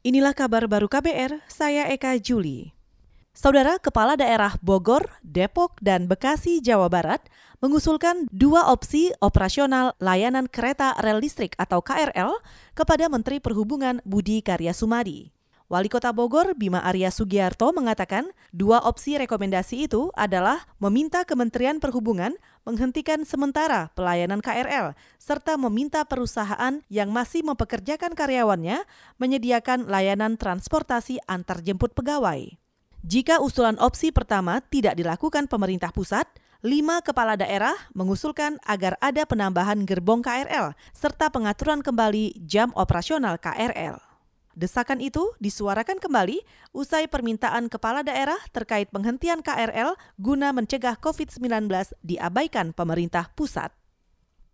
Inilah kabar baru KBR, saya Eka Juli. Saudara Kepala Daerah Bogor, Depok, dan Bekasi, Jawa Barat mengusulkan dua opsi operasional layanan kereta rel listrik atau KRL kepada Menteri Perhubungan Budi Karya Sumadi. Wali Kota Bogor Bima Arya Sugiarto mengatakan dua opsi rekomendasi itu adalah meminta Kementerian Perhubungan menghentikan sementara pelayanan KRL serta meminta perusahaan yang masih mempekerjakan karyawannya menyediakan layanan transportasi antarjemput pegawai. Jika usulan opsi pertama tidak dilakukan pemerintah pusat, lima kepala daerah mengusulkan agar ada penambahan gerbong KRL serta pengaturan kembali jam operasional KRL. Desakan itu disuarakan kembali usai permintaan kepala daerah terkait penghentian KRL guna mencegah COVID-19 diabaikan pemerintah pusat.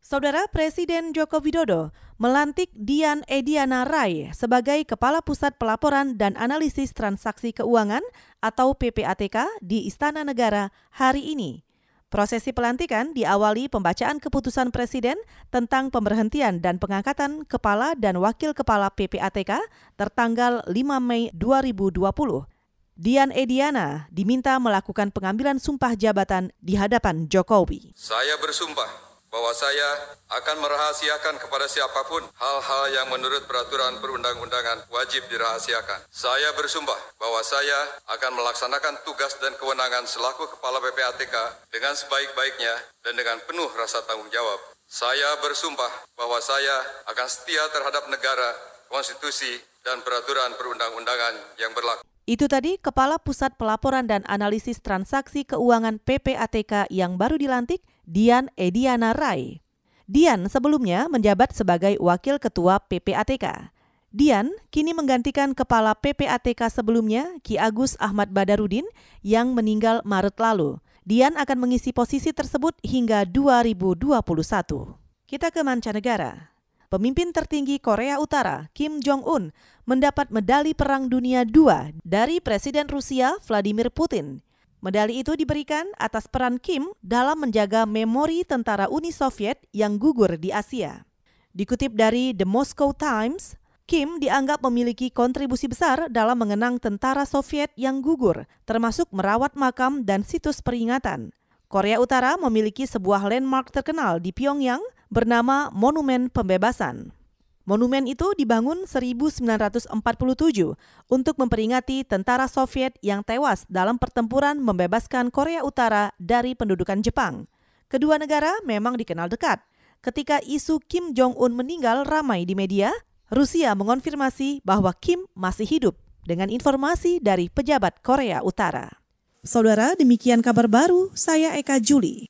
Saudara Presiden Joko Widodo melantik Dian Ediana Rai sebagai Kepala Pusat Pelaporan dan Analisis Transaksi Keuangan atau PPATK di Istana Negara hari ini. Prosesi pelantikan diawali pembacaan keputusan Presiden tentang pemberhentian dan pengangkatan kepala dan wakil kepala PPATK tertanggal 5 Mei 2020. Dian Ediana diminta melakukan pengambilan sumpah jabatan di hadapan Jokowi. Saya bersumpah bahwa saya akan merahasiakan kepada siapa pun hal-hal yang menurut peraturan perundang-undangan wajib dirahasiakan. Saya bersumpah bahwa saya akan melaksanakan tugas dan kewenangan selaku Kepala PPATK dengan sebaik-baiknya dan dengan penuh rasa tanggung jawab. Saya bersumpah bahwa saya akan setia terhadap negara, konstitusi, dan peraturan perundang-undangan yang berlaku. Itu tadi Kepala Pusat Pelaporan dan Analisis Transaksi Keuangan PPATK yang baru dilantik, Dian Ediana Rai. Dian sebelumnya menjabat sebagai Wakil Ketua PPATK. Dian kini menggantikan Kepala PPATK sebelumnya, Ki Agus Ahmad Badarudin, yang meninggal Maret lalu. Dian akan mengisi posisi tersebut hingga 2021. Kita ke mancanegara. Pemimpin tertinggi Korea Utara, Kim Jong-un, mendapat medali Perang Dunia II dari Presiden Rusia Vladimir Putin. Medali itu diberikan atas peran Kim dalam menjaga memori tentara Uni Soviet yang gugur di Asia. Dikutip dari The Moscow Times, Kim dianggap memiliki kontribusi besar dalam mengenang tentara Soviet yang gugur, termasuk merawat makam dan situs peringatan. Korea Utara memiliki sebuah landmark terkenal di Pyongyang bernama Monumen Pembebasan. Monumen itu dibangun 1947 untuk memperingati tentara Soviet yang tewas dalam pertempuran membebaskan Korea Utara dari pendudukan Jepang. Kedua negara memang dikenal dekat. Ketika isu Kim Jong-un meninggal ramai di media, Rusia mengonfirmasi bahwa Kim masih hidup dengan informasi dari pejabat Korea Utara. Saudara, demikian kabar baru. Saya Eka Juli.